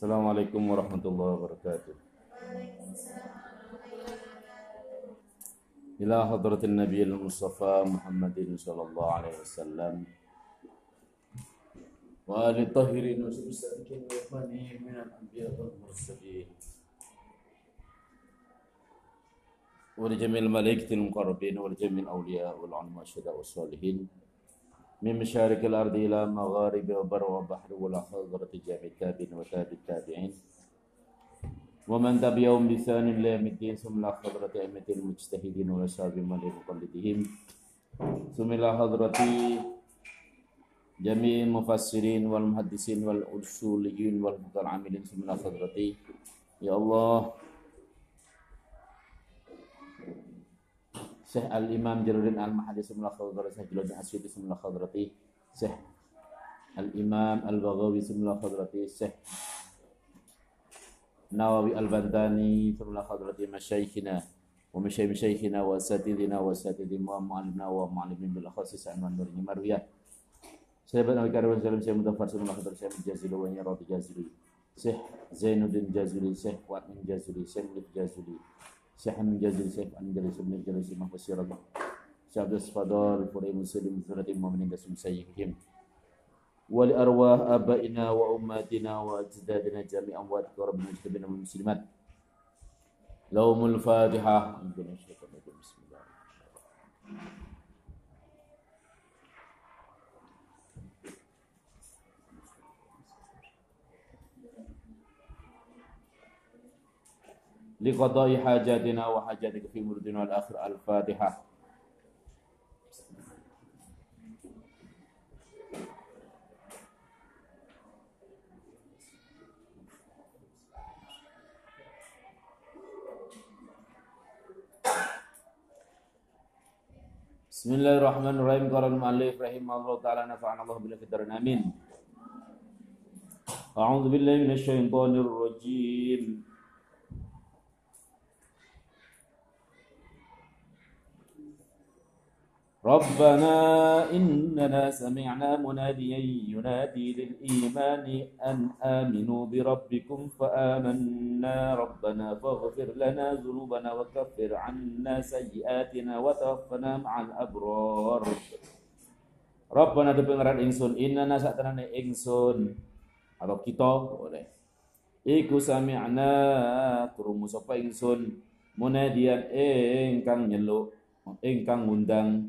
Assalamualaikum warahmatullahi wabarakatuh. إلى حضرة النبي المصطفى محمد صلى الله عليه وسلم. وآل الطاهرين والمستأكين وإخوانهم من الأنبياء والمرسلين. ولجميع الملائكة المقربين ولجميع الأولياء والعلماء والشهداء والصالحين. من مشارق الأرض إلى مغارب وبر وبحر ولا حضرة جامع التابعين وتابع التابعين. ومن تبعهم بثان إلى يوم الدين ثم إلى حضرة أئمة المجتهدين وأصحاب من مقلدهم ثم إلى حضرة جميع المفسرين والمحدثين والأصوليين والمتعاملين ثم إلى حضرة يا الله Syekh Al-Imam Jaludin Al-Mahdi Semula Khadrati Syekh Jaludin Asyidi Semula Khadrati Syekh Al-Imam Al-Baghawi Semula Khadrati Syekh Nawawi Al-Bantani Semula Khadrati Masyaikhina wa masyayikh masyayikhina wa asatidina wa asatidina wa mu'alimna wa mu'alimin bil khasis anwan nurni marwiyah. Sahabat Nabi Karim Salam Syekh Mutafar Semula Khadrati Syekh Jazili wa Nyarati Jazili Syekh Zainuddin Jazili Syekh Fuad bin Jazili Syekh Jazili Syekh Amin Jazil Syekh Amin Jazil Syekh Jazil Syekh Mahfuz Syirabah Syekh Abdul Sfadal Furai Muslim Zuratim Mu'minin Dasum Sayyihim Wali arwah abaina wa ummatina wa ajdadina jami'an wa rabbina mujtabina wal muslimat Lahumul Fatihah Bismillah liqadai hajatina wa hajatika fi murdina al akhir al Bismillahirrahmanirrahim. Qala al-mu'allif rahimahullah ta'ala nafa'ana Allah bil fitrin. Amin. A'udzu billahi minasy syaithanir rajim. ربنا إننا سمعنا مناديا ينادي للإيمان أن آمنوا بربكم فآمنا ربنا فاغفر لنا ذنوبنا وكفر عنا سيئاتنا وتوفنا مع الأبرار Rabbana de pengeran ingsun innana satanane ingsun atau kita boleh iku sami'na krungu sapa ingsun munadian ingkang nyeluk ingkang ngundang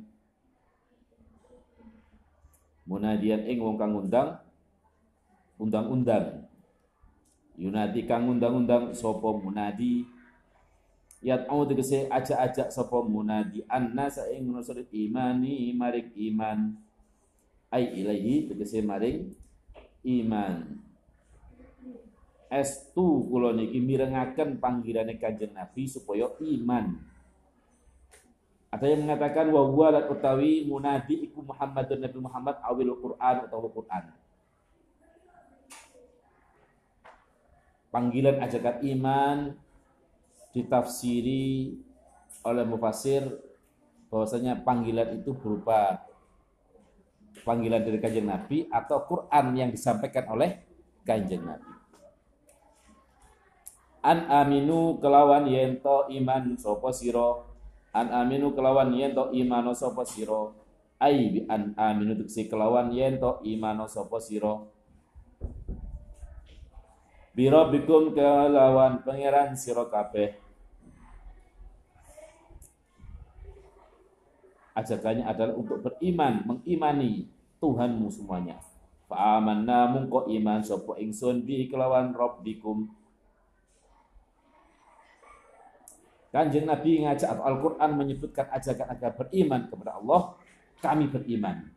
munadian ing wong kang undang undang-undang. Yunadi kang undang-undang sapa munadi? Yat au tegese ajak-ajak sapa munadi. Annasa ing nusrat imani maring iman. Ai ilahi tegese maring iman. Estu kula niki mirengaken panggilane Kanjeng Nabi supaya iman ada yang mengatakan wa huwa utawi munadi iku Muhammadun Nabi Muhammad awil Quran atau Quran. Panggilan ajakan iman ditafsiri oleh mufasir bahwasanya panggilan itu berupa panggilan dari kanjeng Nabi atau Quran yang disampaikan oleh kanjeng Nabi. An aminu kelawan yento iman sopo siro an aminu kelawan yen to imano sapa sira ai bi an aminu tekse kelawan yen to imano sapa sira Birabbikum kelawan pangeran sira kabeh. Ajakannya adalah untuk beriman mengimani Tuhanmu semuanya. Fa amanna mungko iman sapa ingsun bi kelawan rabbikum Kanjeng Nabi ngajak atau Al-Quran menyebutkan ajakan agar beriman kepada Allah, kami beriman.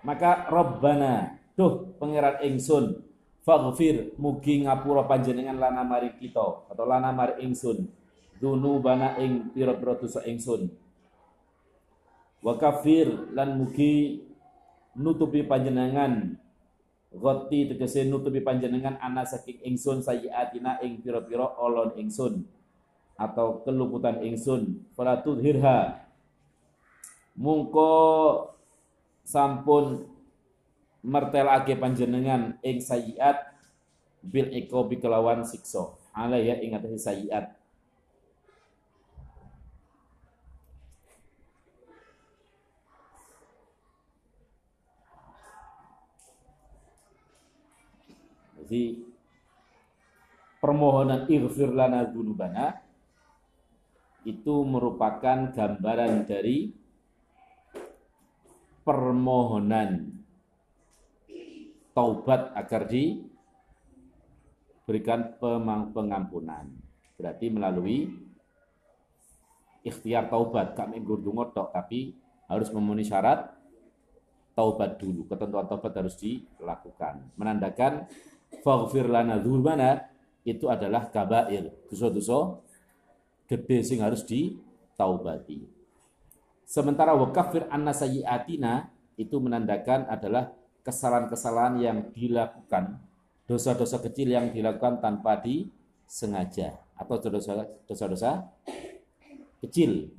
Maka Rabbana, duh pangeran ingsun, faghfir mugi ngapura panjenengan lana mari kita atau lana mari ingsun, bana ing pira-pira dosa ingsun. Wa kafir lan mugi nutupi panjenengan Goti tegese nutupi panjenengan ana saking ingsun sayiatina ing pira-pira olon ingsun atau keluputan ingsun. Fala tudhirha. Mungko sampun mertelake panjenengan ing sayiat bil ikobi kelawan sikso alaya ingat sayiat. Jadi permohonan ighfir lana dzunubana itu merupakan gambaran dari permohonan taubat agar diberikan pengampunan. Berarti melalui ikhtiar taubat, kami gurdungot tok, tapi harus memenuhi syarat taubat dulu. Ketentuan taubat harus dilakukan. Menandakan faghfir lana itu adalah kabair, dosa-dosa gede sing harus ditaubati. Sementara wakafir anna sayyiatina itu menandakan adalah kesalahan-kesalahan yang dilakukan, dosa-dosa kecil yang dilakukan tanpa disengaja atau dosa-dosa kecil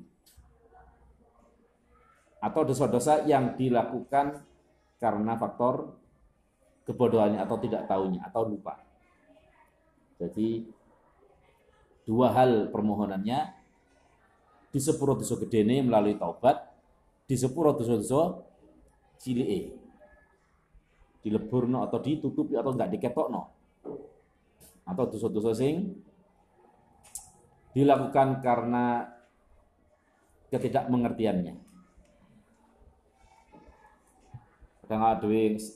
atau dosa-dosa yang dilakukan karena faktor kebodohannya atau tidak tahunya atau lupa. Jadi dua hal permohonannya di sepuro dosa gedene melalui taubat, di sepuro dosa-dosa cilike. Dileburno atau ditutupi atau enggak diketokno. Atau dosa-dosa sing dilakukan karena ketidakmengertiannya. kadang ada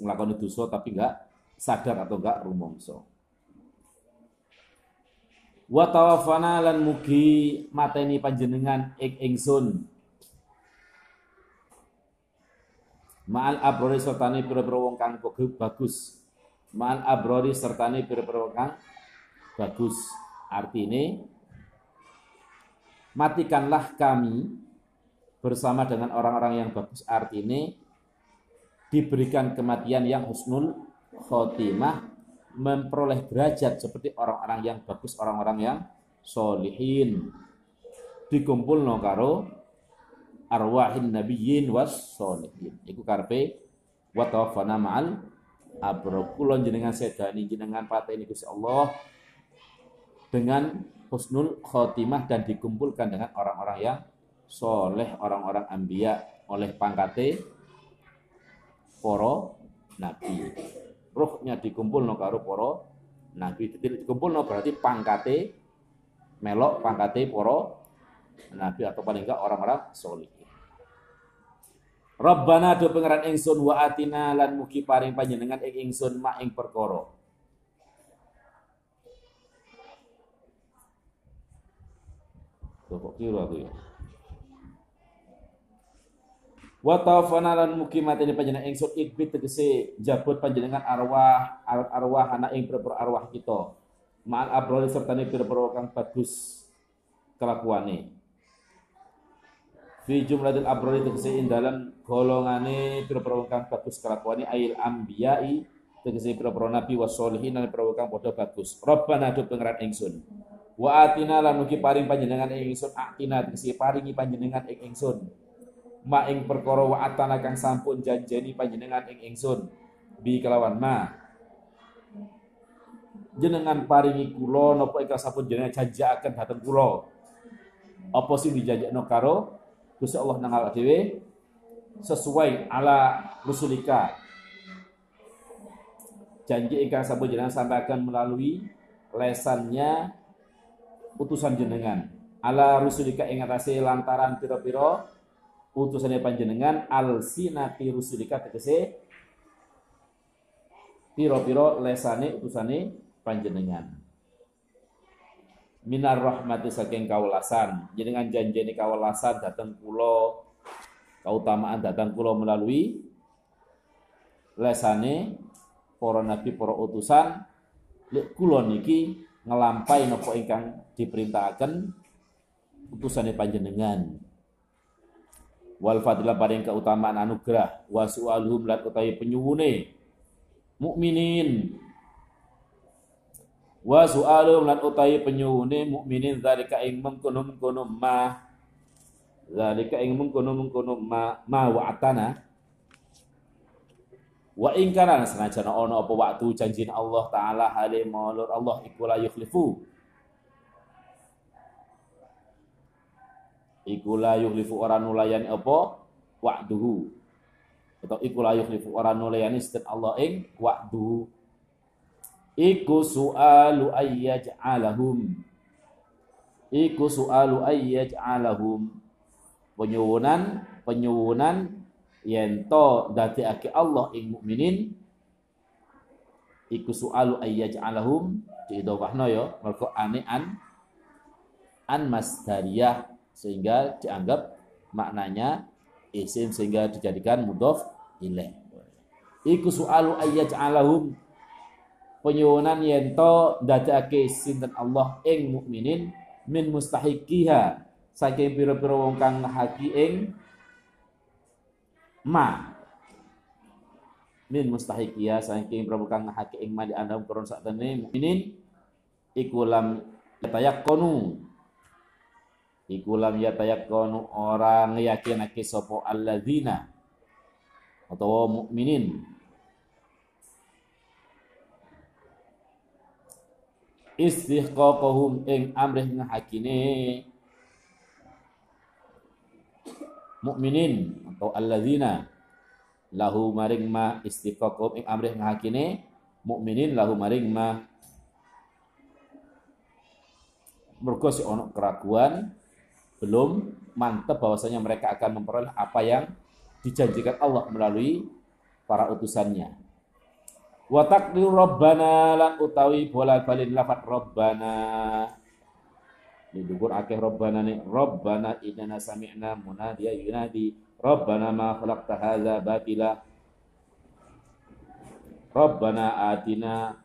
melakukan dosa tapi enggak sadar atau enggak rumongso wa tawafana lan mugi mateni panjenengan ing ingsun. Ma'al abrori sertane pira-pira wong kang bagus. Ma'al abrori sertane pira-pira wong kang bagus. Artine matikanlah kami bersama dengan orang-orang yang bagus. Artine diberikan kematian yang husnul khotimah memperoleh derajat seperti orang-orang yang bagus, orang-orang yang solihin. Dikumpul no karo arwahin nabiyyin was solihin. Iku karpe wa ma'al abro kulon jenengan sedani jenengan ini Gusti Allah dengan husnul khotimah dan dikumpulkan dengan orang-orang yang soleh, orang-orang ambia oleh pangkate poro nabi. Rohnya dikumpul no karo poro nabi. Dikumpul no berarti pangkate melok pangkate poro nabi atau paling enggak orang-orang solih. Rabbana do pangeran ingsun wa atina lan mugi paring panjenengan ing ingsun mak ing perkara. Kok kira aku ya? Wa tawafana lan mukimat ini panjenengan ingsun ikbit tegese jabut panjenengan arwah arwah anak ing pira arwah kita. Ma'al abrol serta pira-pira kang bagus kelakuane. Fi jumlatil abrol tegese ing dalam golongane kang bagus kelakuane ail ambiyai tegese pira-pira nabi wasolihin lan pira kang bagus. Rabbana do pangeran ingsun. Wa atina lan mugi paring panjenengan ing ingsun atina tegese paringi panjenengan ing ma ing perkara wa atana kang sampun janjeni panjenengan ing ingsun. Bi kelawan ma. Jenengan paringi kula napa ingkang sampun jenengan janjiaken dhateng kula? Apa sing dijanjekno karo Gusti Allah nang awak dhewe? Sesuai ala rusulika. Janji ingkang sampun jenengan sampaikan melalui lesannya utusan jenengan. Ala rusulika ing lantaran pira-pira utusannya panjenengan al sinati rusulika tegese piro-piro lesane utusane panjenengan. Minar rahmati saking kawelasan jenengan janjeni kawelasan datang pulau keutamaan datang pulau melalui lesane para nabi para utusan. Lek kula niki ngelampai napa ingkang diperintahkan utusane panjenengan wal fadilah paring keutamaan anugerah. Wa su'aluhum lan utawi penyuwune mukminin. Wa su'aluhum lan utawi penyuwune mukminin. Zalika ing mengkono-mengkono ma. Zalika ing mengkono-mengkono ma. Ma wa atana Wa in kana senajan ana apa waktu janjine Allah taala hale maulur Allah. Iku la yukhlifu. Iku la yukhlifu ora nulayani apa? Wa'duhu. Atau iku la yukhlifu ora nulayani setiap Allah ing wa'duhu. Iku su'alu ayyaj'alahum. Iku su'alu ayyaj'alahum. Penyuwunan penyuwunan yen to dadekake Allah ing mukminin. Iku su'alu ayyaj'alahum. Diidhofahno ya mergo ane an an masdariyah sehingga dianggap maknanya isim sehingga dijadikan mudhof ilaih iku su'alu ayyaj'alahum. Penyuwunan yen to dadekake sinten Allah ing mukminin min mustahiqiha. Saking pira-pira wong kang haki ing ma. Min mustahiqiha saking pira kang haki ing ma di andam kurun sakjane mukminin. Iku lam yatayaqqanu iku lam yatayaqqanu orang yakinake sapa alladzina atau mukminin. Istihqaqahum ing amrih ngahakine mukminin atau alladzina. Lahu maring ma istiqaqahum ing amrih ngahakine mukminin lahu maring ma. Mergo si ono keraguan belum mantap bahwasanya mereka akan memperoleh apa yang dijanjikan Allah melalui para utusannya. Wa takdiru rabbana lan utawi bola balin lafat rabbana. Di dukur akeh rabbana ni rabbana inna sami'na munadiya yunadi. Rabbana ma khalaqta hadza batila. Rabbana atina.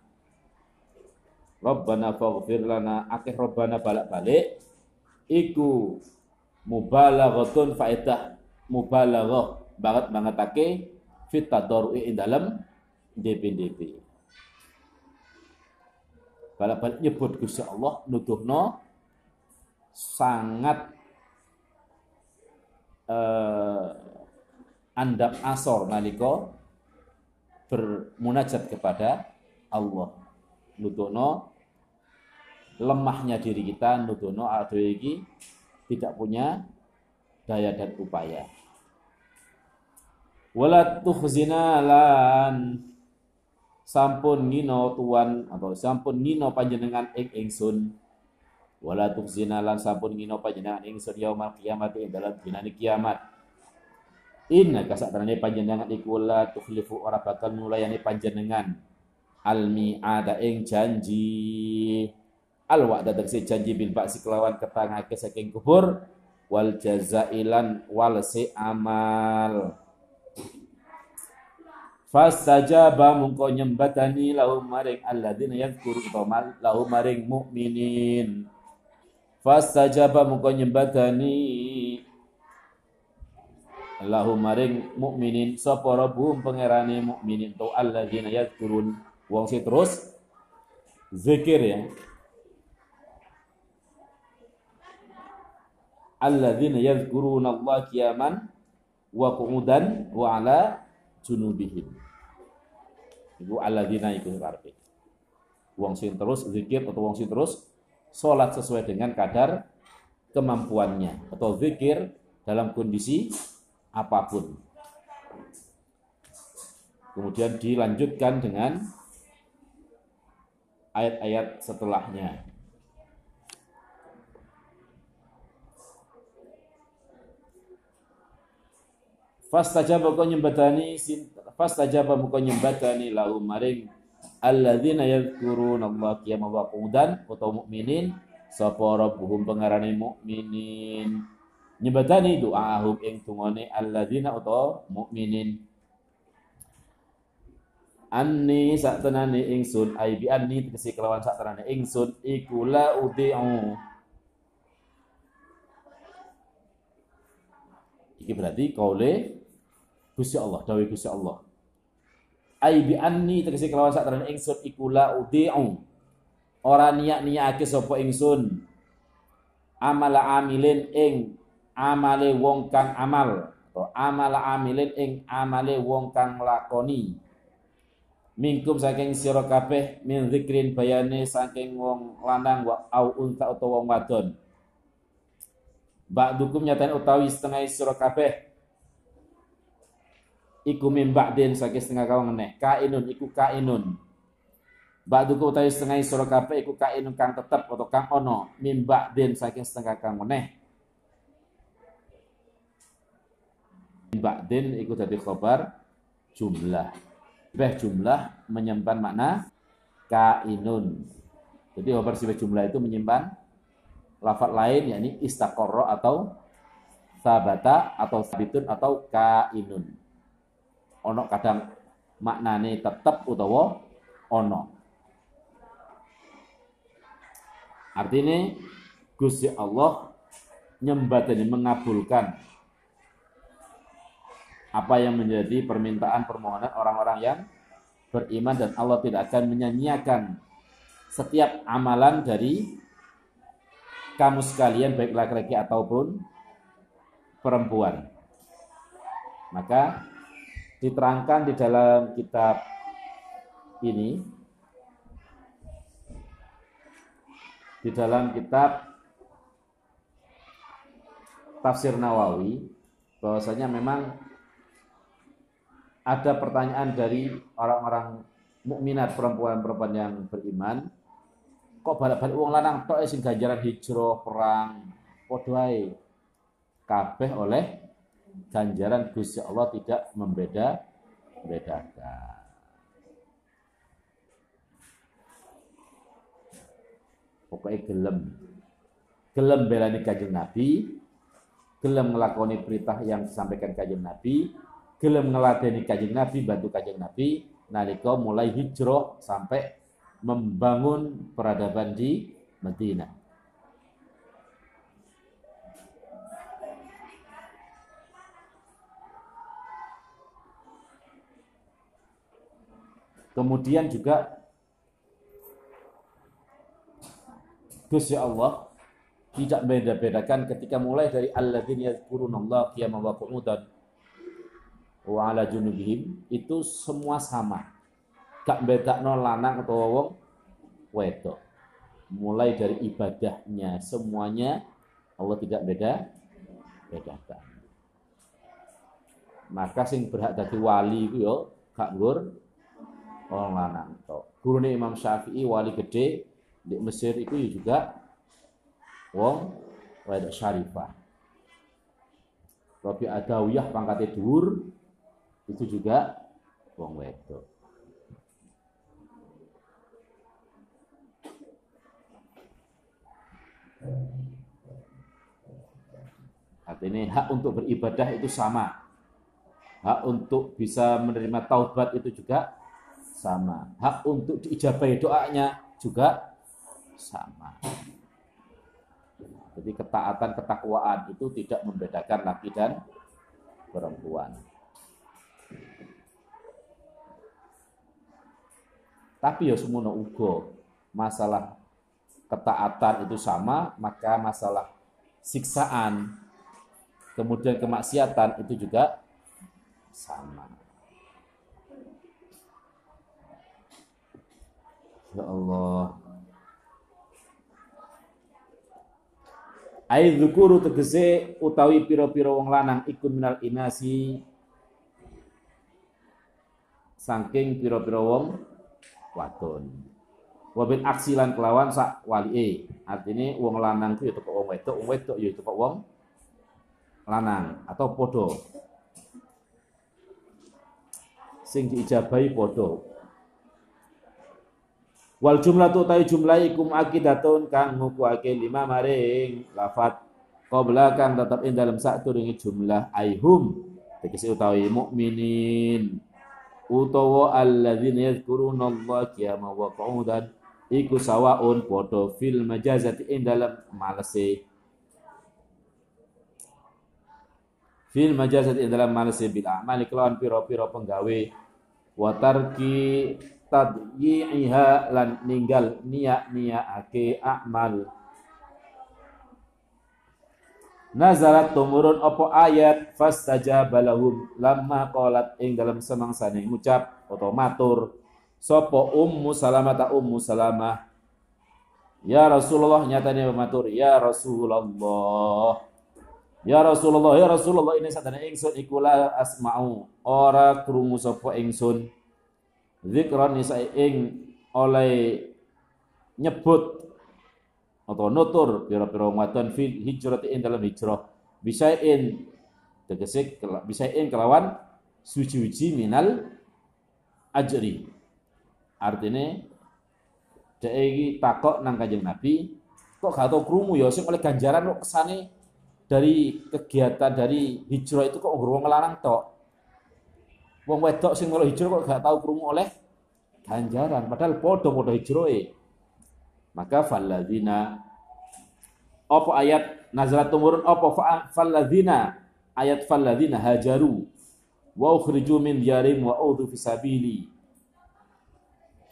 Rabbana faghfir lana. Akeh rabbana balak-balik iku mubalaghatun faedah mubalaghah banget banget ake fit tadarrui dalam DPDP. Balik-balik nyebut Gusti Allah nuduhno sangat eh, andap asor naliko bermunajat kepada Allah. Nuduhno lemahnya diri kita nuduhno ada iki tidak punya daya dan upaya. Wala lan sampun ngino tuan atau sampun ngino panjenengan ing ingsun. Wala lan sampun ngino panjenengan ingsun yaumal kiamat ing dalam dinane kiamat. Inna kasatrane panjenengan iku la tukhlifu ora bakal nulayani panjenengan. Almi ada ing janji al wa'da tegese janji bil ba'si kelawan ketangake saking kubur wal jazailan wal si amal Fastajaba mungko nyembatani lahum maring alladzina yadhkuru utawa lahum maring mukminin. Fastajaba mungko nyembatani lahum maring mukminin sapa rabbuhum pangerane mukminin to alladzina yadhkurun wong si terus zikir ya. Alladzina yadhkuruna Allah qiyaman wa qu'udan wa ala junubihim. Iku alladzina iku karepe. Wong sing terus zikir atau wong sing terus salat sesuai dengan kadar kemampuannya atau zikir dalam kondisi apa pun. Kemudian dilanjutkan dengan ayat-ayat setelahnya. Fastajaba kau nyembatani fastajaba muka nyembatani lahu maring alladzina yadhkuruna Allah qiyaman wa qu'udan utawa mukminin. Sapa rabbuhum pengarane mukminin. Nyembatani doaahum ing tungone alladzina utawa mukminin. Anni sak tenane ingsun ai bi anni tegese kelawan sak tenane ingsun iku la udi'u. Iki berarti kaule Gusti Allah, dawuh Gusti Allah. Ai bi anni tegese kelawan sak terane ingsun iku la udhi'u. Ora niat-niatake sapa ingsun amala amilin ing amale wong kang amal atau amala amilin ing amale wong kang lakoni Minkum saking sira kabeh min zikrin bayane saking wong lanang wa au unta utawa wong wadon. Ba'dukum nyatain utawi setengah sira kabeh iku min ba'din saking setengah kawang meneh. Kainun iku kainun. Ba'dukum utawi setengah sira kabeh iku kainun kang tetep atau kang ono min ba'din saking setengah kang meneh. Ba'din iku dadi khobar jumlah beh jumlah menyimpan makna kainun. Jadi khobar sibah jumlah itu menyimpan lafat lain yakni istaqarra atau sabata atau sabitun atau kainun. Ono kadang maknane tetap utawa ono. Artinya Gusti Allah nyembatani mengabulkan apa yang menjadi permintaan permohonan orang-orang yang beriman dan Allah tidak akan menyanyiakan setiap amalan dari kamu sekalian baik laki-laki ataupun perempuan. Maka diterangkan di dalam kitab ini. Di dalam kitab Tafsir Nawawi bahwasanya memang ada pertanyaan dari orang-orang mukminat perempuan-perempuan yang beriman kok balik-balik uang lanang tok sing ganjaran hijrah perang? Padha kabeh oleh ganjaran Gusti Allah tidak membeda bedakan pokoknya gelem gelem belani kajeng Nabi gelem ngelakoni perintah yang disampaikan kajeng Nabi gelem ngeladeni Kanjeng Nabi, bantu Kanjeng Nabi nalika mulai hijrah sampai membangun peradaban di Madinah. Kemudian juga Gusti Allah tidak beda-bedakan ketika mulai dari alladzina yadhkurunallaha qiyaman wa qu'udan wa ala junubihim itu semua sama. Gak bedakno lanang atau wong wedok. Mulai dari ibadahnya semuanya Allah tidak beda bedakan. Maka sing berhak dadi wali itu yo gak nggur wong lanang to. Gurune Imam Syafi'i wali gede di Mesir itu juga wong wedok syarifah. Rabi Adawiyah pangkatnya dhuwur itu juga wong wedok. Artinya hak untuk beribadah itu sama. Hak untuk bisa menerima taubat itu juga sama. Hak untuk diijabahi doanya juga sama. Jadi ketaatan ketakwaan itu tidak membedakan laki dan perempuan. Tapi ya semono uga masalah ketaatan itu sama, maka masalah siksaan kemudian kemaksiatan itu juga sama. Ya Allah. Ai tegese utawi pira-pira wong lanang ikut minal inasi saking pira-pira wong wadon. Wabin aksilan kelawan sak wali Artinya wong lanang itu ya wong wedok, wong wedok ya teko wong lanang atau podo. Sing diijabahi podo. Wal jumlah tu tahu jumlah ikum akidatun kang ngukuake lima maring. Lafat qabla kang tetap ing dalam sak turingi jumlah aihum. Tegese utawi mukminin. Utawa alladzina yadhkuruna Allah qiyaman wa qu'udan. Iku sawaun padha fil majazati ing dalam malese. Fil majazati ing dalam malese bil a'mali. Kelawan pira-pira penggawe. Wa tarki tadyi'iha lan ninggal niat-niatake amal. Nazarat tumurun opo ayat fastajaba lahum lamma qalat ing dalam semangsane ngucap atau matur sapa ummu salamah ta ummu salamah? Ya Rasulullah nyatane matur ya Rasulullah. Ya Rasulullah, ya Rasulullah ini sadane ingsun iku la asma'u. Ora krungu sapa ingsun zikran nisa ing oleh nyebut atau nutur pira-pira wadon fil hijrati ing dalam hijrah. Bisain tegese bisain kelawan suci-suci minal ajri. Artinya dhek iki takok nang Kanjeng Nabi kok gak tau krungu ya? Sing oleh ganjaran kok kesane dari kegiatan dari hijrah itu kok wong ngelarang tok. Wong wedok sing melu hijrah kok gak tahu krungu oleh ganjaran padahal padha-padha hijrahe. Maka falladzina apa ayat nazarat tumurun apa falladzina ayat falladzina hajaru wa ukhriju min diyarim wa udhu fisabili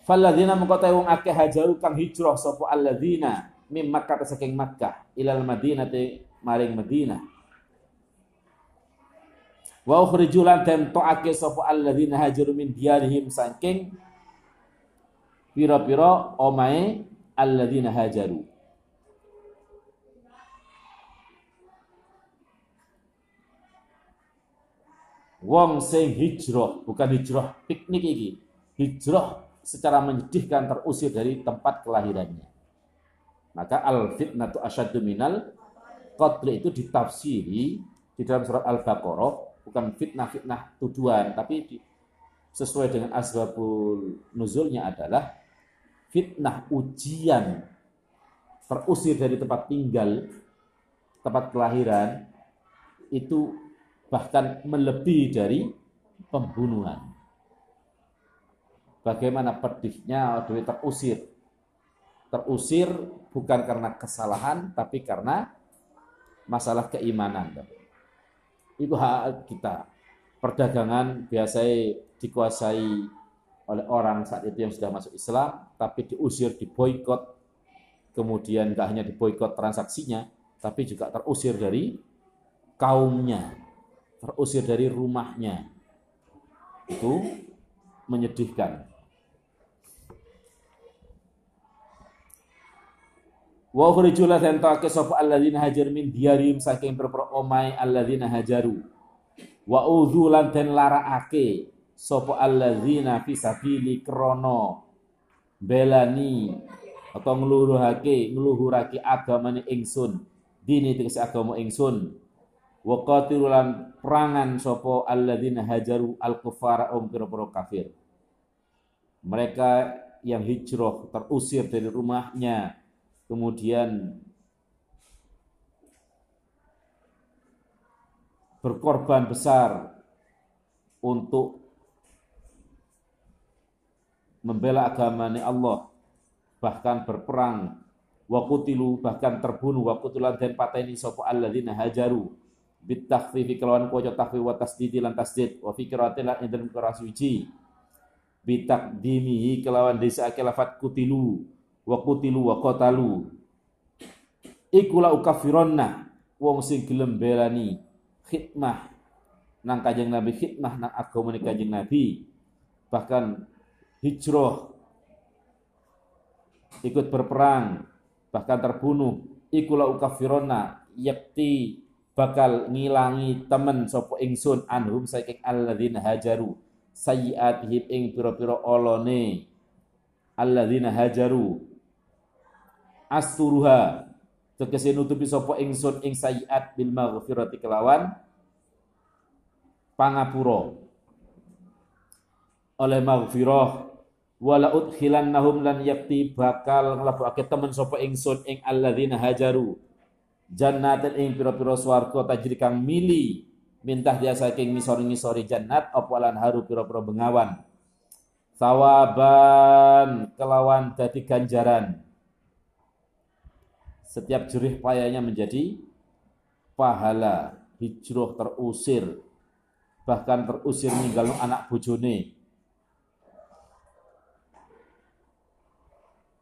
Falladzina mengkotai wong akeh hajaru kang hijrah sapa alladzina mim Makkah saking Makkah ilal Madinati maring Madinah. Wa ukhriju lan den to'ake sapa alladzina hajaru min diyarihim saking pira-pira omae alladzina hajaru. Wong sing hijrah, bukan hijrah piknik iki. Hijrah secara menyedihkan terusir dari tempat kelahirannya. Maka al fitnatu asyaddu minal qatl itu ditafsiri di dalam surat Al-Baqarah bukan fitnah-fitnah tuduhan tapi di, sesuai dengan asbabul nuzulnya adalah fitnah ujian terusir dari tempat tinggal tempat kelahiran itu bahkan melebihi dari pembunuhan bagaimana pedihnya Dewi terusir terusir bukan karena kesalahan tapi karena masalah keimanan. Itu hak kita. Perdagangan biasanya dikuasai oleh orang saat itu yang sudah masuk Islam, tapi diusir, diboykot, kemudian tidak hanya diboykot transaksinya, tapi juga terusir dari kaumnya, terusir dari rumahnya. Itu menyedihkan. Wa ukhriju la tentake sapa alladzina hajar min diarim saking perpro omai alladzina hajaru. Wa udzu lan den larakake sapa alladzina fi sabili belani atau ngluruhake ngluhurake agamane ingsun dini tegese agama ingsun wa qatilulan perangan sapa alladzina hajaru al kufara um pira kafir mereka yang hijrah terusir dari rumahnya kemudian berkorban besar untuk membela agama Allah bahkan berperang. Wakutilu bahkan terbunuh. Wakutulan dan pateni sapa alladzina hajaru. Bitakhfifi kelawan kuwaca takhfif wa tasdidi lan tasdid. Wa fikratin lan indra suci bitakdimihi kelawan desa lafat kutilu wa kutilu wa qatalu. Iku la ukafironna wong sing gelem belani khidmah nang Kanjeng Nabi khidmah nang agama Kanjeng Nabi. Bahkan hijrah ikut berperang bahkan terbunuh. Iku la ukafironna yakti bakal ngilangi temen sapa ingsun anhum saking alladzina hajaru sayyiatihim ing pira-pira olone. Alladzina hajaru asturuha. Tegese nutupi sapa ingsun ing sayiat bil maghfirati kelawan pangapura. Oleh maghfirah wala udkhilannahum lan yakti bakal nglebokake temen sapa ingsun ing alladzina hajaru. Jannatin ing pira-pira swarga tajri kang mili mintah dia saking ngisori-ngisori jannat apa lan haru pira-pira bengawan. Sawaban kelawan dadi ganjaran setiap jerih payahnya menjadi pahala hijrah terusir bahkan terusir meninggal anak bojone.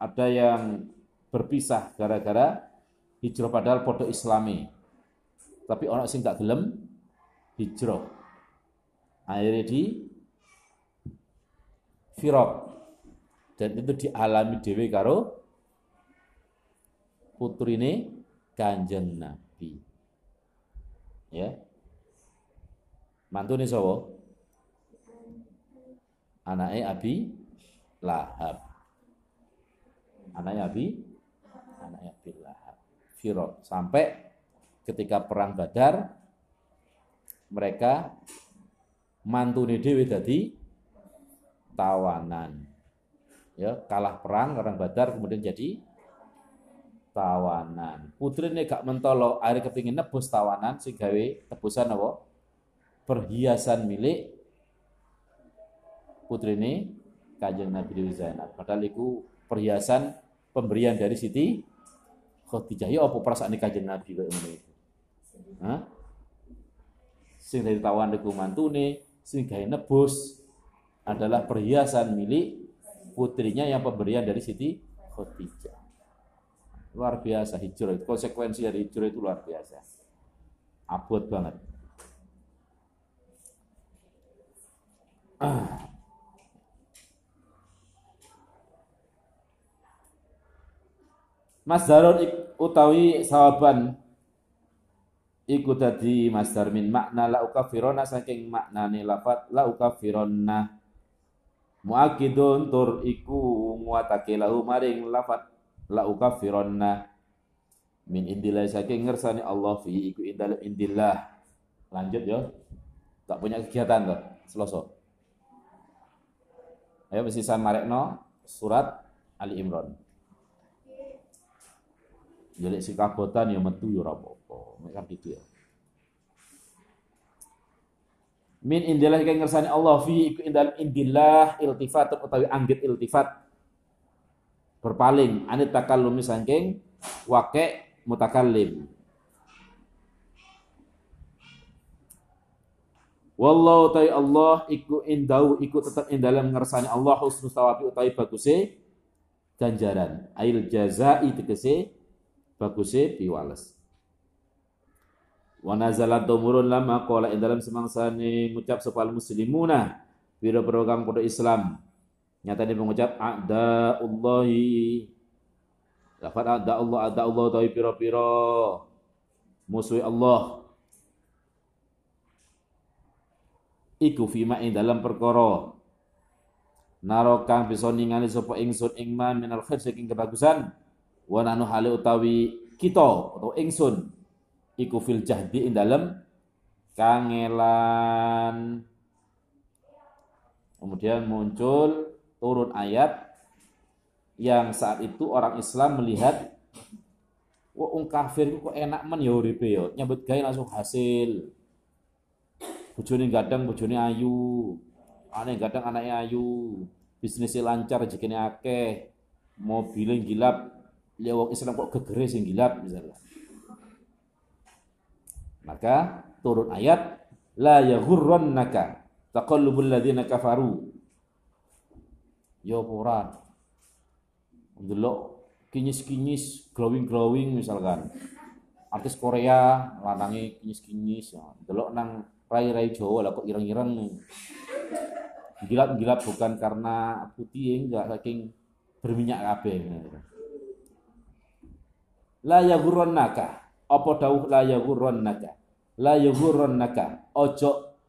Ada yang berpisah gara-gara hijrah padahal podo islami. Tapi orang sing gak gelem hijrah. Akhirnya di firok. Dan itu dialami dewi karo putrine Kanjeng Nabi. Ya. Mantune sapa? Anaknya Abi Lahab. Anaknya Abi anaknya Abi Lahab. Firo sampai ketika perang Badar mereka mantune dhewe dadi tawanan ya kalah perang orang Badar kemudian jadi tawanan. Putri ini gak mentolo air kepingin nebus tawanan si gawe tebusan apa? Perhiasan milik putri ini kajeng Nabi Dewi Zainab. Padahal itu perhiasan pemberian dari Siti Khadijah. Ya apa perasaan kajeng Nabi kok ini Hah? sing dari tawanan iku mantune sing gawe nebus adalah perhiasan milik putrinya yang pemberian dari Siti Khadijah. Luar biasa hijrah. Konsekuensi dari hijrah itu luar biasa. Abot banget. Ah. Masdarun utawi sawaban iku dadi masdar min makna la ukafirona saking maknane lafat la ukafirona muakidun tur iku muatake lahu maring lafat la ukafironna min indillah. Saking ngersani Allah fi iku indal indillah. Lanjut ya tak punya kegiatan tuh seloso. Ayo mesti saya marekno surat Ali Imran. Jadi si kabotan ya metu ya rapopo mereka gitu ya. Min indillah kang ngersani Allah fi iku indal indillah iltifat utawi anggit iltifat berpaling. Anit takallumi saking wake mutakallim. Wallahu ta'ala Allah iku indau iku tetap indalam ngersani Allah husnul tawabi utawi baguse ganjaran. Ail jazai tegese baguse piwales. Wa nazalat tumurun lama qala ing dalam semangsane ngucap sapa muslimuna pira-pira kang padha Islam nyatane mengucap a'daullahi lafat a'da Allah a'da Allah tawi pira-pira musuh Allah. Iku fima ing dalam perkara. Naro kang bisa ningali sapa ingsun ing man minal khair saking kebagusan. Wa nanu hale utawi kita atau ingsun. Iku fil jahdi ing dalem kangelan. Kemudian muncul turun ayat yang saat itu orang Islam melihat wah ung kafir kok enak men? Ya uripe ya. Nyambut gawe langsung hasil. Bojone gadang bojone ayu. Aneh gadang anaknya ayu. Bisnisnya lancar rezekine akeh. Mobilnya gilap lihat wong Islam kok gegere sing gilap misalnya. Maka turun ayat la yaghurrannaka taqallubul ladzina kafaru. Ya ora. Delok kinyis-kinyis, glowing-glowing misalkan. Artis Korea lanangi kinyis-kinyis ya. Delok nang rai-rai Jawa lah kok ireng-ireng. Gilap-gilap bukan karena putih enggak saking berminyak kabeh. La yaghurrannaka apa dawuh la yaghurrannaka la yaghurrannaka ojo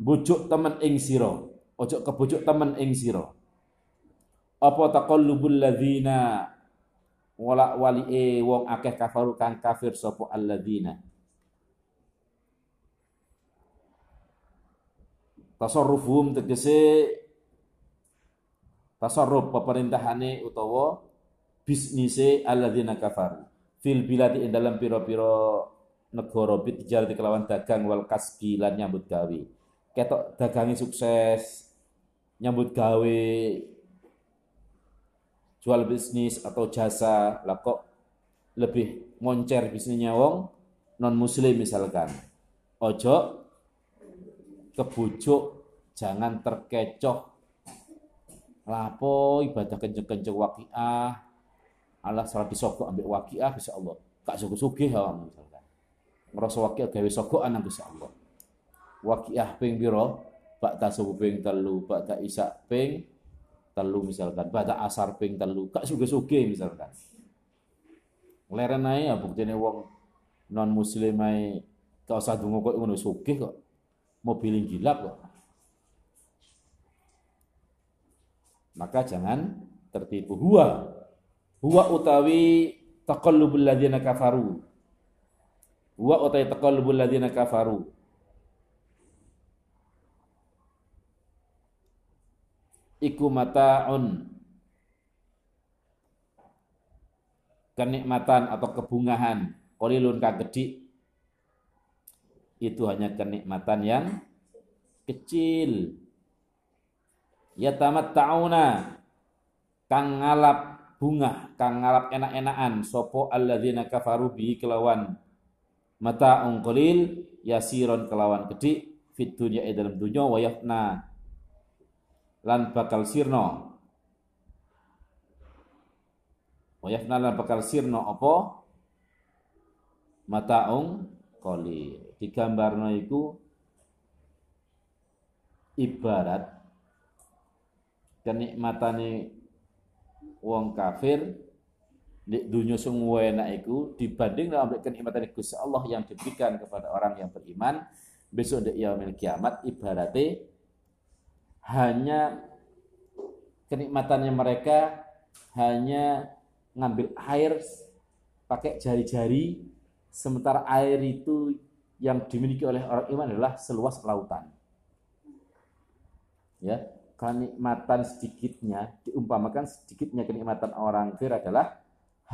bujuk temen ing sira ojo kebujuk temen ing sira. Apa taqallubul ladzina wala wali e wong akeh kafaru kang kafir sapa alladzina? Tasarrufuhum tegese tasarruf pemerintahane utawa bisnise alladzina kafaru. Fil biladi ing dalam piro-piro negara bitijar kelawan dagang wal kasbi lan nyambut gawe. Ketok dagangi sukses, nyambut gawe, jual bisnis atau jasa, lah kok lebih moncer bisnisnya wong non muslim misalkan. Ojo kebujuk, jangan terkecoh. Lapo ibadah kenceng-kenceng wakiah, Allah salah disogok ambil wakiah bisa Allah. Kak suku-suki hawa misalkan. Ngerasa wakiah gawe sogokan bisa Allah. Wakiah ping biro, bak ta subuh ping telu, bak ta isak ping telu misalkan, baca asar ping telu, gak suge-suge misalkan. Leren ae ya buktine wong non muslim ae gak usah donga kok ngono sugih kok. Mobil gilap kok. Maka jangan tertipu. Huwa huwa utawi taqallubul ladzina kafaru. Huwa utawi taqallubul ladzina kafaru. Iku mataun. Kenikmatan atau kebungahan. Kolilun kagedi itu hanya kenikmatan yang kecil. Ya tamat tauna kang ngalap bunga kang ngalap enak-enakan. Sopo alladzina kafaru bi kelawan. Mata qalil yasiron kelawan gede fit dunya dalam dunya wayafna lan bakal sirno wayafna lan bakal sirno apa? Mataung koli digambarno iku ibarat kenikmatane wong kafir di dunia semua enak iku dibanding dengan kenikmatan Gusti Allah yang diberikan kepada orang yang beriman besok di yaumil kiamat ibaratnya hanya kenikmatannya mereka hanya ngambil air pakai jari-jari sementara air itu yang dimiliki oleh orang iman adalah seluas lautan. Ya, kenikmatan sedikitnya diumpamakan sedikitnya kenikmatan orang kafir adalah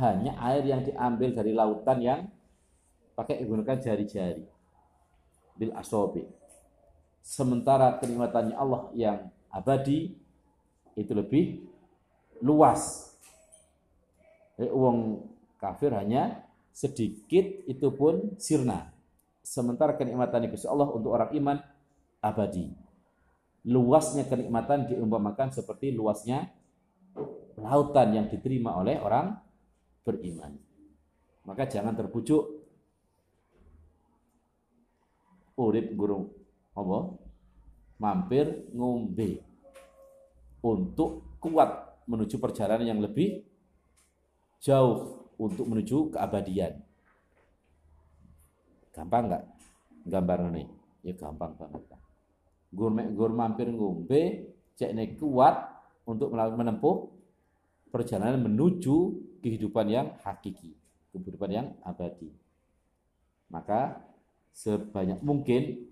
hanya air yang diambil dari lautan yang pakai menggunakan jari-jari bil asobi. Sementara kenikmatannya Allah yang abadi itu lebih luas. Uang kafir hanya sedikit itu pun sirna. Sementara kenikmatan Gusti Allah untuk orang iman abadi. Luasnya kenikmatan diumpamakan seperti luasnya lautan yang diterima oleh orang beriman. Maka jangan terbujuk urip guru apa? Mampir ngombe untuk kuat menuju perjalanan yang lebih jauh untuk menuju keabadian. Gampang nggak gambar ini? Ya gampang banget. Gur, mampir ngombe, cek kuat untuk menempuh perjalanan menuju kehidupan yang hakiki, kehidupan yang abadi. Maka sebanyak mungkin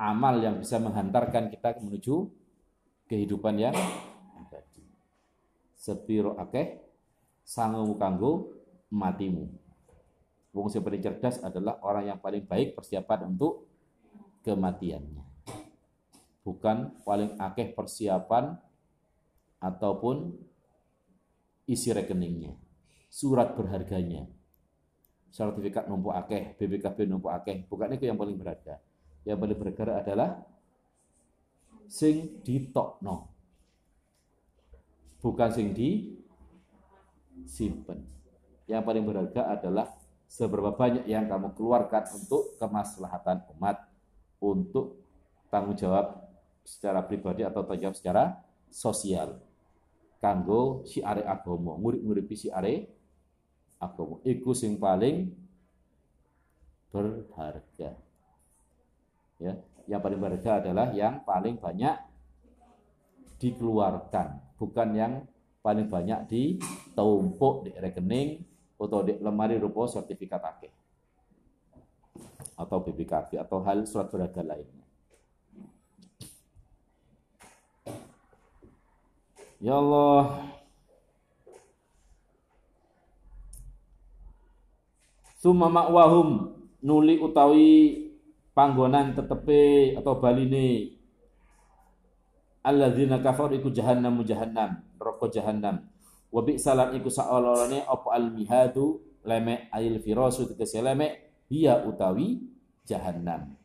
amal yang bisa menghantarkan kita menuju kehidupan yang abadi. Sepiro akeh sangu kanggo matimu. Wong sing paling cerdas adalah orang yang paling baik persiapan untuk kematiannya. Bukan paling akeh persiapan ataupun isi rekeningnya, surat berharganya, sertifikat numpuk akeh, BBKB numpuk akeh, bukan itu yang paling berharga. Yang paling berharga adalah sing ditokno. Bukan sing di simpen. Yang paling berharga adalah seberapa banyak yang kamu keluarkan untuk kemaslahatan umat, untuk tanggung jawab secara pribadi atau tanggung jawab secara sosial. Kanggo si are agomo, murid-murid si are agomo. Iku sing paling berharga. Ya, yang paling berharga adalah yang paling banyak dikeluarkan, bukan yang paling banyak di tumpuk di rekening atau di lemari rupa sertifikat akeh atau BPKB atau hal surat berharga lainnya. Ya Allah. Summa ma'wahum nuli utawi panggonan tetepe atau baline. Alladzina kafaru iku jahannamu jahannam neraka jahanam wa bi salam iku saololane apa al mihadu lemek ail firasu tegese lemek dia utawi jahanam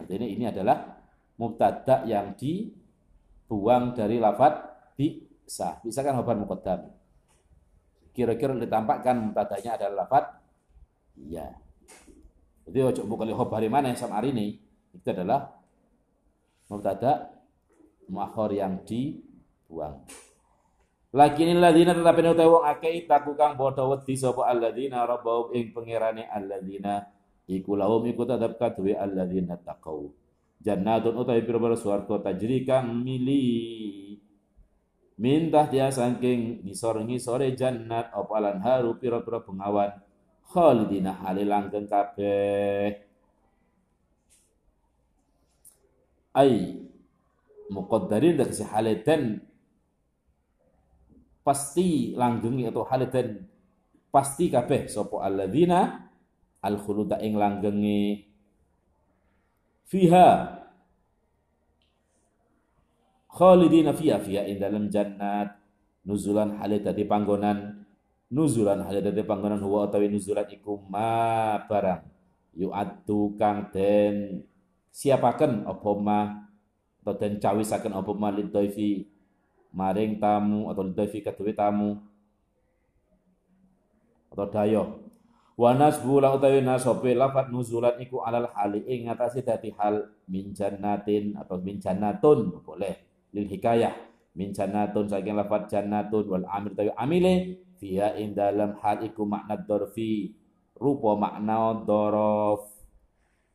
artinya ini adalah mubtada yang dibuang dari lafat bisa. Bisa kan khabar muqaddam. Kira-kira ditampakkan mubtadanya adalah lafat iya jadi ojo bukan khabar mana yang sama hari ini? Itu adalah mubtada muakhir yang dibuang. Lakin alladzina tetapi nek wong akeh taku kang padha wedi sapa alladzina rabbahum ing pangerane alladzina iku lahum iku tetep kadue alladzina taqau. Jannatun utawi pira-pira swarga tajri kang mili. Mintah dia saking ngisor-ngisore jannat apa lan haru pira-pira bengawan khalidina halilanggeng kabeh. Ai muqaddarin dari halidan. Pasti langgengi atau halidan. Pasti kabeh sapa alladzina al khuluda ing langgengi. Fiha. Khalidina fiha fiha ing dalam jannat. Nuzulan halid dadi panggonan nuzulan halid dadi panggonan huwa utawi nuzulan iku ma barang. Yu'addu kang den siapaken apa ma atau den cawisaken apa ma lidhaifi maring tamu atau lidafi kedua tamu. Atau dayo. Wa nasbu la utawi nasope lafat nuzulan iku alal hali ing ngatasi dadi hal min jannatin atau min jannatun boleh. Lil hikayah min jannatun saking lafat jannatun wal amir tawi amile fiha ing dalam hal iku makna dorfi. Rupa makna dorof.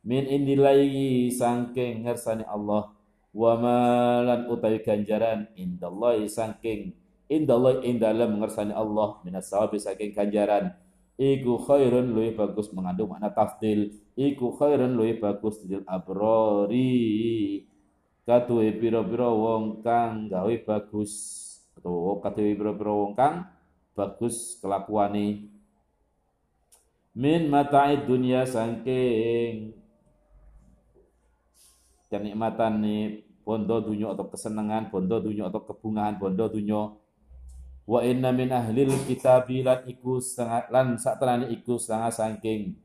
Min indilai saking ngersani Allah. Wa malan utawi ganjaran indallahi saking indallah ing dalem ngersani Allah. Minas sawabi saking ganjaran. Iku khairun luwih bagus mengandung makna tafdil. Iku khairun luwih bagus dil abrori. Katuwe pira-pira wong kang gawe bagus. Atau katuwe pira-pira wong kang bagus kelakuane min mata'id dunya saking kenikmatan nih bondo dunyo atau kesenangan bondo dunyo atau kebungahan bondo dunyo. Wa inna min ahlil kitab lan iku sangat lan satrane iku sangat saking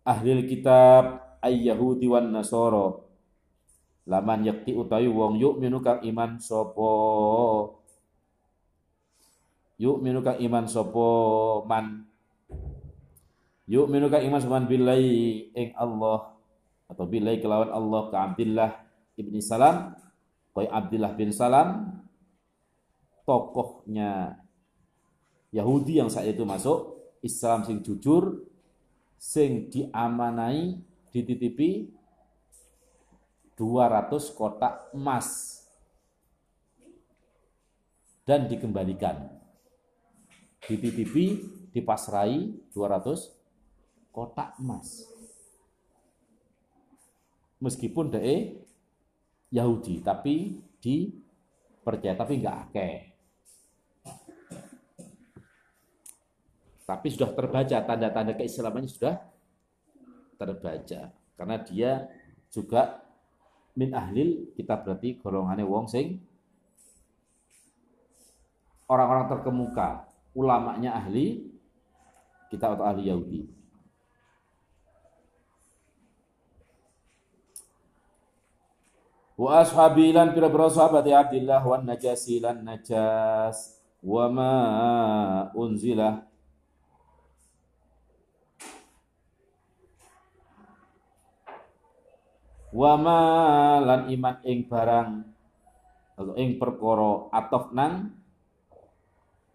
ahlil kitab ay yahudi wan nasoro laman yakti utawi wong yuk minu kang iman sopo yuk minu kang iman sopo man. Yuk minu kang iman sopan billahi ing Allah atau bilai kelawan Allah ke Abdullah ibni Salam. Koi Abdullah bin Salam tokohnya Yahudi yang saat itu masuk Islam sing jujur sing diamanai dititipi 200 kotak emas. Dan dikembalikan dititipi dipasrai 200 kotak emas. Meskipun dia Yahudi tapi dipercaya tapi enggak akeh. Tapi sudah terbaca tanda-tanda keislamannya sudah terbaca. Karena dia juga min ahlil kita berarti golongannya wong sing orang-orang terkemuka ulamanya ahli kita atau ahli Yahudi. Wa ashabi lan pira-pira sahabat ya Abdillah wan najasi lan najas wa ma unzila wa ma lan iman ing barang atau ing perkara atof nang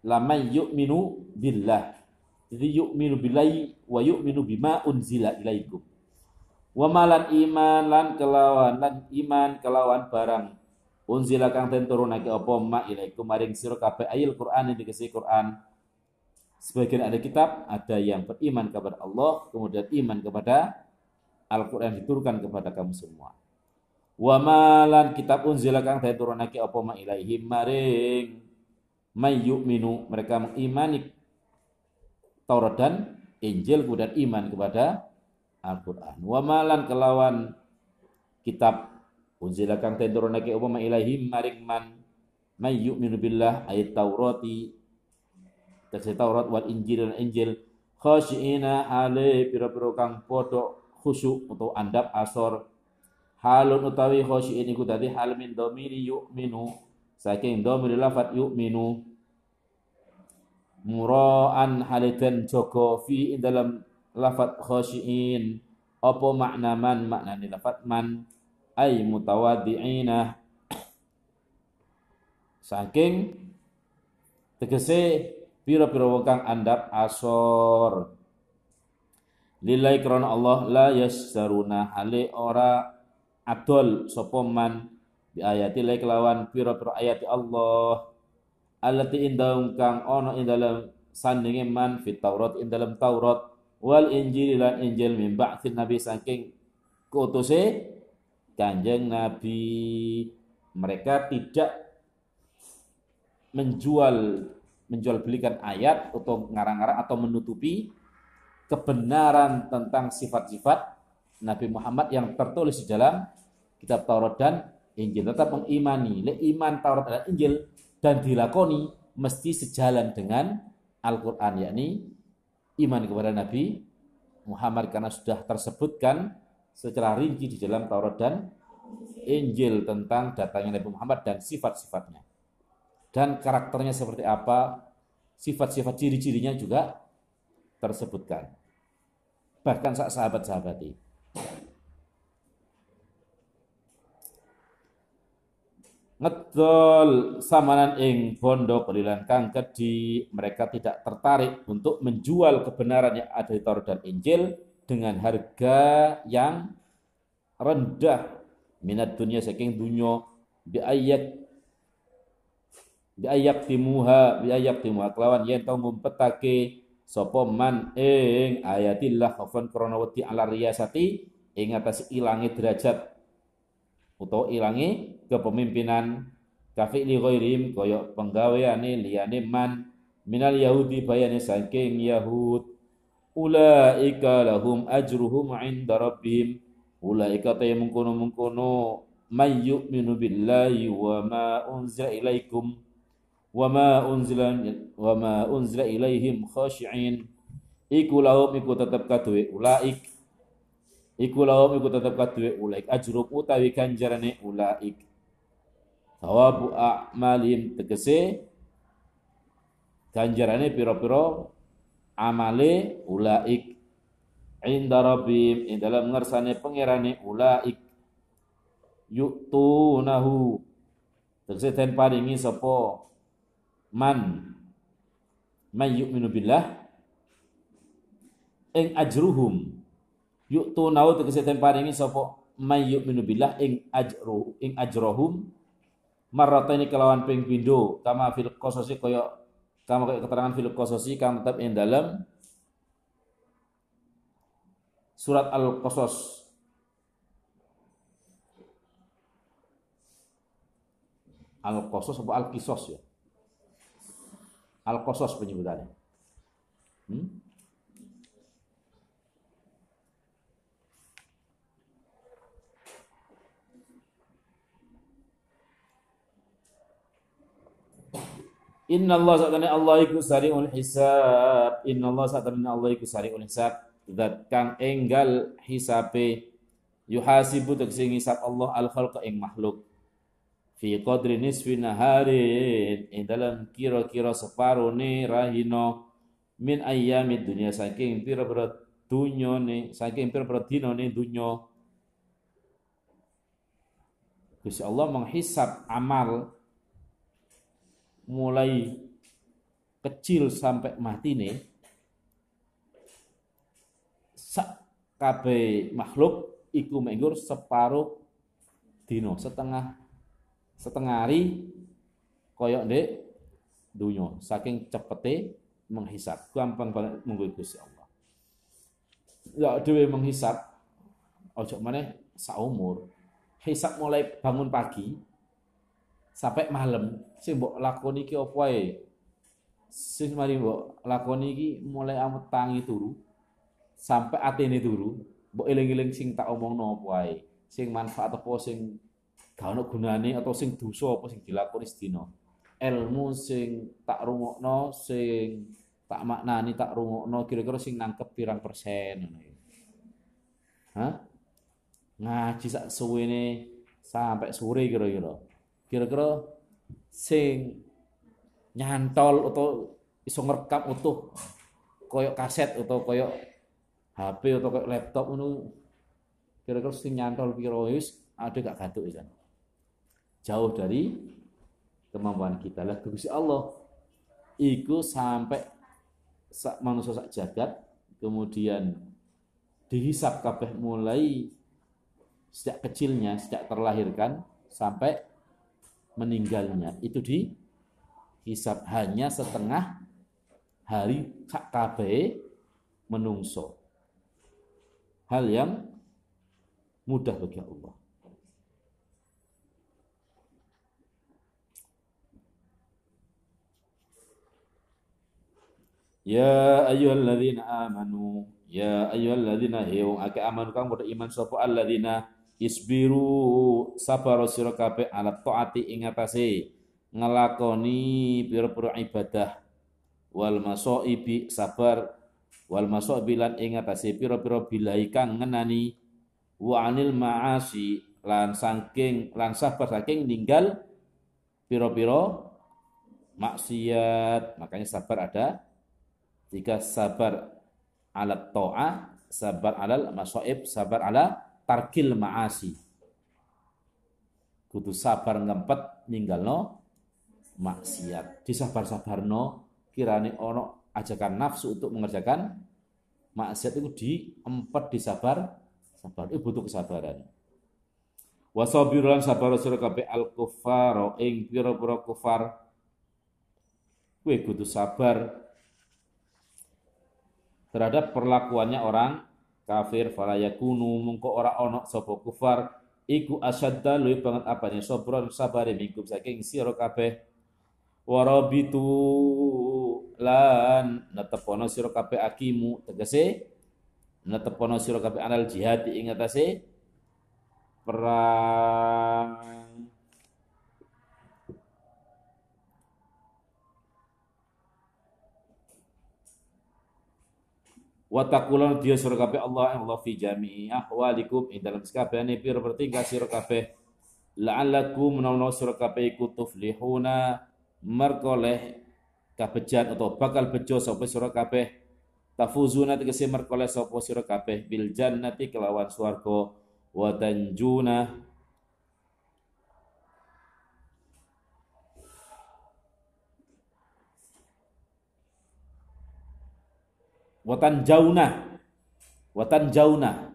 lamay yu'minu billah. Jadi yu'minu billahi wa yu'minu bima unzila ilaikum. Wa malan iman lan kelawan lan iman kelawan barang. Unzila kang den turunake apa? Ma ilaikum maring sira kabeh ayil Quran dikasih Quran. Sebagian ada kitab ada yang beriman kepada Allah kemudian iman kepada Al-Quran diturunkan kepada kamu semua. Wa malan kitab unzila kang den turunake apa? Ma ilaihim maring may yu'minu mereka mengimani Taurat dan Injil kemudian iman kepada Al-Quran. Wa malan kelawan kitab unzila kang ten turunake upama ilahim maring man. Billah ayat Taurati tegese Taurat wal Injil dan Injil. Khasyiina ale pira-pira kang padha khusyuk atau andap asor. Halun utawi khasyiin iku dadi hal min domiri yu'minu. Saking domiri lafat yu'minu muraan halidan joko fi dalam lafat khasyiin apa makna man? Maknane lafat man. Ay mutawaddi'ina saking tegese pira-pira wong kang andap asor. Lillahi krana Allah la yasaruna hale ora adol sapa man bi ayati la kelawan pira-pira ayati Allah allati indahum kang ana ing dalam sandinge man fit Taurat ing dalam Taurat. Wal Injil lan Injil min ba'thin nabi saking kutuse Kanjeng Nabi. Mereka tidak menjual menjual belikan ayat atau ngarang-ngarang atau menutupi kebenaran tentang sifat-sifat Nabi Muhammad yang tertulis di dalam kitab Taurat dan Injil. Tetap mengimani, le iman Taurat dan Injil dan dilakoni mesti sejalan dengan Al-Quran, yakni iman kepada Nabi Muhammad karena sudah tersebutkan secara rinci di dalam Taurat dan Injil tentang datangnya Nabi Muhammad dan sifat-sifatnya. Dan karakternya seperti apa, sifat-sifat ciri-cirinya juga tersebutkan. Bahkan sahabat-sahabati. Ngedol samanan ing bondo kelilan kang kedi mereka tidak tertarik untuk menjual kebenaran yang ada di Taurat dan Injil dengan harga yang rendah. Minat dunia saking dunia bi ayat bi ayat timuha bi ayat timuha kelawan yen tau ngumpetake sapa man ing ayatillah khafan krana wedi ala riyasati ing atas ilange derajat utawa ilangi kepemimpinan kafi li ghairim kaya penggaweane liyane man minal yahudi bayane saking yahud. Ulaika lahum ajruhum inda rabbihim. Ulaika ta mungkono-mungkono may yu'minu billahi wa ma unzila ilaikum wa ma unzila wa ma unzila ilaihim khashi'in. Iku lahum iku tetep kaduwe ulaik. Iku lahum iku tetep kaduwe ulaik. Ajrub utawi ganjarane ulaik thawabu a'malim tegese. Ganjarane pira-pira amale ulaik. Inda rabbim ing dalam ngersane pangerane ulaik. Yuktunahu tegese den paringi sapa? Man. Man yu'minu billah. Ing ajruhum. Yuk tu nau tegese den paringi sapa? May yu'minu billah ing ajru ing ajrohum marrataini kelawan ping pindho kama fil qasasi kaya kama kaya keterangan fil qasasi kang tetap ing dalam surat al-qasas. Al-qasas apa al-qisas ya? Al-qasas penyebutannya. Hmm? Inna Allah satana Allah iku sari'ul hisab. Inna Allah satana Allah iku sari'ul hisab. Zat kang enggal hisabe yuhasibu tegese ngisab Allah al khalqa ing makhluk fi qadri nisfi naharin ing dalam kira-kira separone rahino min ayyamid dunya saking pira-pira ne saking pira-pira ne dunya Gusti Allah menghisap amal mulai kecil sampai mati nih sak kabe makhluk iku menggur separuh dino setengah setengah hari koyok dek dunyo saking cepete menghisap. Gampang banget munggu Gusti Allah. Ya dewe menghisap ojo mana saumur hisap mulai bangun pagi sampai malam. Sing mbok lakoni iki apa ae? Mari mbok lakoni iki mulai amet tangi turu sampai atene turu mbok eling-eling sing tak omongno apa ae. Sing manfaat apa sing gak ono gunane atau sing dosa apa sing dilakoni sedina. Ilmu sing tak rungokno sing tak maknani tak rungokno kira-kira sing nangkep pirang persen ngono Hah? Ngaji sak suwene sampai sore kira-kira kira-kira sing nyantol atau iso ngerekam utuh koyok kaset atau koyok HP atau koyok laptop ngono kira-kira sing nyantol wis ada gak gaduh kan jauh dari kemampuan kita. Lah Gusti Allah iku sampai sak manusia sak jagat kemudian dihisap kabeh mulai sejak kecilnya sejak terlahirkan sampai meninggalnya. Itu dihisap hanya setengah hari kabeh menungso. Hal yang mudah bagi Allah. Ya ayyuhalladzina amanu. Ya ayyuhalladzina heung ake amanu kang padha iman sapa? Alladzina isbiru sabar sira kabeh ala taati ing atase ngelakoni pira-pira ibadah. Wal masaibi sabar wal masaibi lan ing atase pira-pira bilai kang ngenani. Wa anil maasi lan saking lan sabar saking ninggal pira-pira maksiat. Makanya sabar ada jika sabar ala to'a, sabar alal masoib, sabar ala tarkil ma'asi. Kudu sabar ngempet no maksiat. Disabar no kirani ono ajakan nafsu untuk mengerjakan maksiat itu diempet disabar sabar itu butuh kesabaran wasabiran sabar sira kabeh al kufar ing pira-pira kufar kowe kudu sabar terhadap perlakuannya orang kafir fala yakunu mungko ora ono sapa kufar iku asyadda luwih banget apane sabron sabare mingkum saking sira kabeh. Warabitu lan netepono sira kabeh akimu tegese netepono sira kabeh anal jihad ing atase perang wa taqulan dia sira kabeh Allah Allah fi jami'i ahwalikum. Ing dalam sakabehane pira bertingkah sira kabeh la'allakum menawa sira kabeh iku tuflihuna. Merkoleh kabejan atau bakal bejo sapa sira kabeh tafuzuna tegese merkoleh sapa sira kabeh bil jannati kelawan swarga. Wa tanjuna watan jauna watan jauna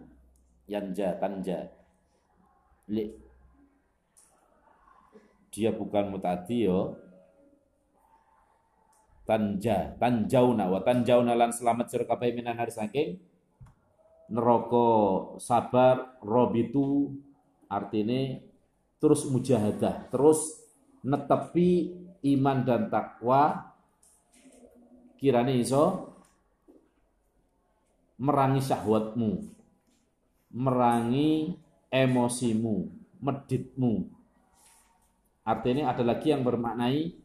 yanja tanja. Dia bukan mutati yo. Tanja tanjauna. Watan jauna lan selamat sira kabeh minan hari saking neraka sabar robitu artinya terus mujahadah terus netepi iman dan takwa kirane iso merangi syahwatmu, merangi emosimu, meditmu. Artinya ada lagi yang bermaknai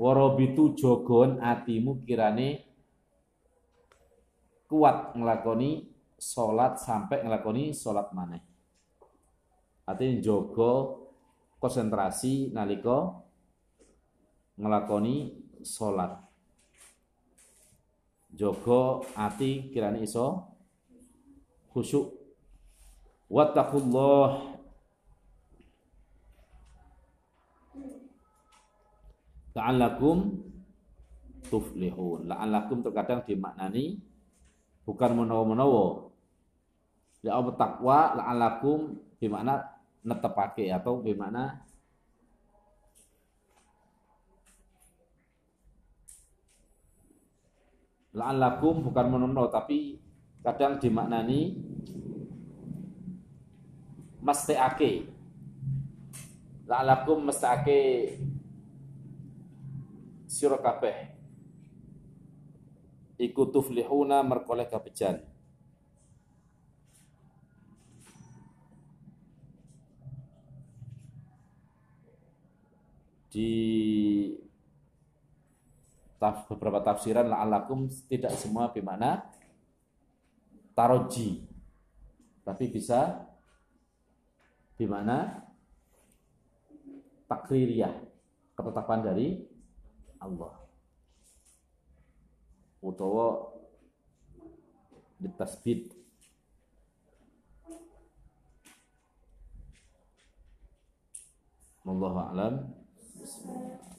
warobitu jogon atimu kirane kuat ngelakoni sholat sampai ngelakoni sholat maneh. Artinya jogo konsentrasi naliko ngelakoni sholat jogo ati kirani iso khusyuk. Wattaqullah la'allakum tuflihun. La'allakum terkadang dimaknani bukan menawa-menawa. Ya Allah takwa la'allakum bermakna netepake atau bermakna la'allakum bukan menono tapi kadang dimaknani mesteake. La'allakum mesteake sira kabeh. Iku tuflihuna merkoleh kabejan di taf, beberapa tafsiran la'alakum tidak semua bermakna taroji tapi bisa bermakna takririyah ketetapan dari Allah utawa ditasbit Wallahu a'lam. Bismillah.